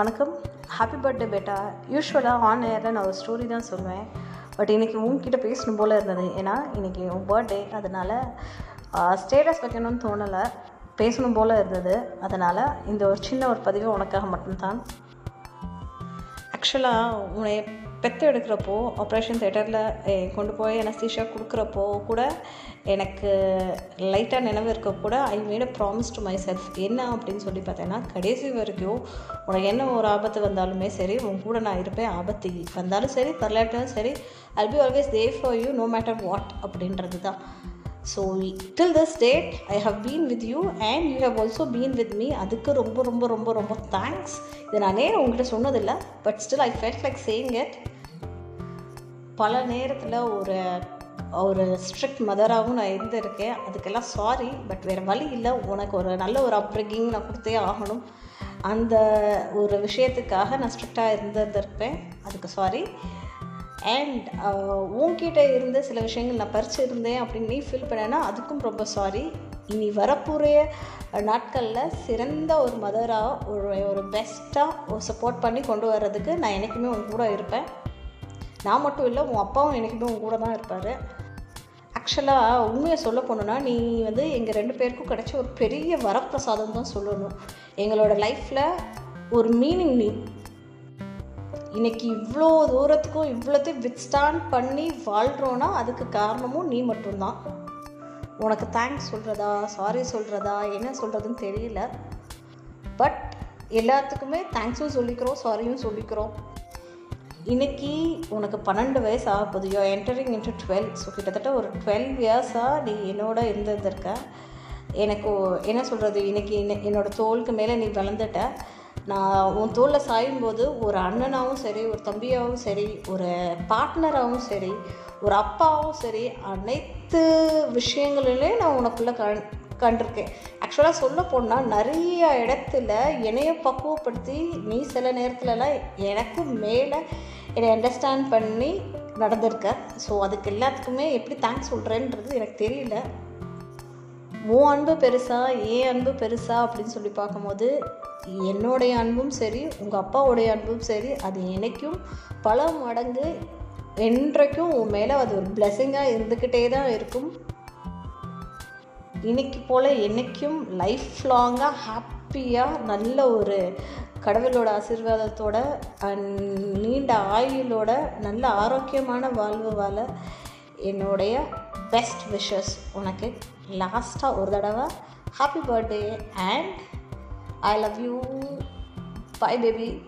வணக்கம். Happy birthday beta. யூஸ்வலாக on ஏரில் நான் ஒரு ஸ்டோரி தான் சொல்லுவேன் பட் இன்றைக்கி உங்ககிட்ட பேசணும் போல் இருந்தது. ஏன்னா இன்றைக்கி உன் பர்த்டே அதனால் ஸ்டேட்டஸ் வைக்கணும்னு தோணலை. பேசணும் போல் இருந்தது. அதனால் இந்த ஒரு சின்ன ஒரு பதிவு உனக்காக மட்டும்தான். ஆக்சுவலாக உன்னை பெத்து எடுக்கிறப்போ ஆப்ரேஷன் தேட்டரில் கொண்டு போய் அனஸ்தீஷா கொடுக்குறப்போ கூட எனக்கு லைட்டாக நினைவு இருக்க கூட I made a promise to myself என்ன அப்படின்னு சொல்லி பார்த்தேன்னா கடைசி வரைக்கும் உனக்கு என்ன ஒரு ஆபத்து வந்தாலுமே சரி உன் கூட நான் இருப்பேன் ஆபத்து வந்தாலும் சரி வரலாற்றாலும் சரி I'll be always there for you no matter what அப்படின்றது தான் so till this date I have been with you and you have also been with me அதுக்கு ரொம்ப ரொம்ப ரொம்ப ரொம்ப தேங்க்ஸ் இது நான் நேரம் உங்கள்கிட்ட சொன்னதில்லை but still I felt like saying it பல நேரத்தில் ஒரு ஒரு ஸ்ட்ரிக்ட் மதராகவும் நான் இருந்திருக்கேன். அதுக்கெல்லாம் சாரி பட் வேறு வழி இல்லை. உனக்கு ஒரு நல்ல ஒரு அப்ரிங்கிங் நான் கொடுத்தே ஆகணும். அந்த ஒரு விஷயத்துக்காக நான் ஸ்ட்ரிக்டாக இருந்திருந்திருப்பேன். அதுக்கு சாரி அண்ட் uh, உன்கிட்ட இருந்த சில விஷயங்கள் நான் பறிச்சு இருந்தேன் அப்படின்னு நீ ஃபீல் பண்ணேன்னா அதுக்கும் ரொம்ப சாரி இனி வரப்போகிற நாட்களில் சிறந்த ஒரு மதராக ஒரு ஒரு பெஸ்ட்டாக ஒரு சப்போர்ட் பண்ணி கொண்டு வர்றதுக்கு நான் என்றைக்குமே உன் கூட இருப்பேன். நான் மட்டும் இல்லை உன் அப்பாவும் என்றைக்குமே உன் கூட தான் இருப்பார். ஆக்சுவலாக உண்மையை சொல்ல போனோன்னா நீ வந்து எங்கள் ரெண்டு பேருக்கும் கிடைச்ச ஒரு பெரிய வரப்பிரசாதம் தான் சொல்லணும். எங்களோட லைஃப்பில் ஒரு மீனிங் நீ இன்னைக்கு இவ்வளோ தூரத்துக்கும் இவ்வளோத்தையும் வித்ஸ்டாண்ட் பண்ணி வாழ்கிறோன்னா அதுக்கு காரணமும் நீ மட்டும்தான். உனக்கு தேங்க்ஸ் சொல்கிறதா சாரி சொல்கிறதா என்ன சொல்கிறதுன்னு தெரியல. பட் எல்லாத்துக்குமே தேங்க்ஸும் சொல்லிக்கிறோம் சாரியும் சொல்லிக்கிறோம். இன்னைக்கு உனக்கு பன்னெண்டு வயசு ஆக போகுது. Yo entering into twelve so கிட்டத்தட்ட ஒரு டுவெல் இயர்ஸாக நீ என்னோட இருந்திருக்க எனக்கு என்ன சொல்கிறது இன்னைக்கு என்னோடய தோலுக்கு மேலே நீ வளர்ந்துட்ட. நான் உன் தோளில் சாயும்போது ஒரு அண்ணனாகவும் சரி ஒரு தம்பியாகவும் சரி ஒரு பார்ட்னராகவும் சரி ஒரு அப்பாவும் சரி அனைத்து விஷயங்களிலே நான் உனக்குள்ளே கண் கண்டிருக்கேன். ஆக்சுவலாக சொல்ல போனால் நிறைய இடத்துல என்னைய பக்குவப்படுத்தி நீ சில நேரத்துலலாம் எனக்கு மேலே என்னை அண்டர்ஸ்டாண்ட் பண்ணி நடந்திருக்க. ஸோ அதுக்கு எல்லாத்துக்குமே எப்படி தேங்க்ஸ் சொல்கிறேன்றது எனக்கு தெரியல. உன் அன்பு பெருசா ஏன் அன்பு பெருசா அப்படின்னு சொல்லி பார்க்கும்போது என்னுடைய அன்பும் சரி உங்கள் அப்பாவுடைய அன்பும் சரி அது எனக்கும் பல மடங்கு என்றைக்கும் உன் மேலே அது ஒரு பிளெஸிங்காக இருந்துக்கிட்டே தான் இருக்கும். இன்னைக்கு போல் என்றைக்கும் லைஃப் லாங்காக ஹாப்பியாக நல்ல ஒரு கடவுளோட ஆசீர்வாதத்தோட நீண்ட ஆயுளோட நல்ல ஆரோக்கியமான வாழ்வு வாழ என்னுடைய பெஸ்ட் விஷஸ் உனக்கு. லாஸ்ட்டாக ஒரு தடவை. Happy birthday and I love you bye baby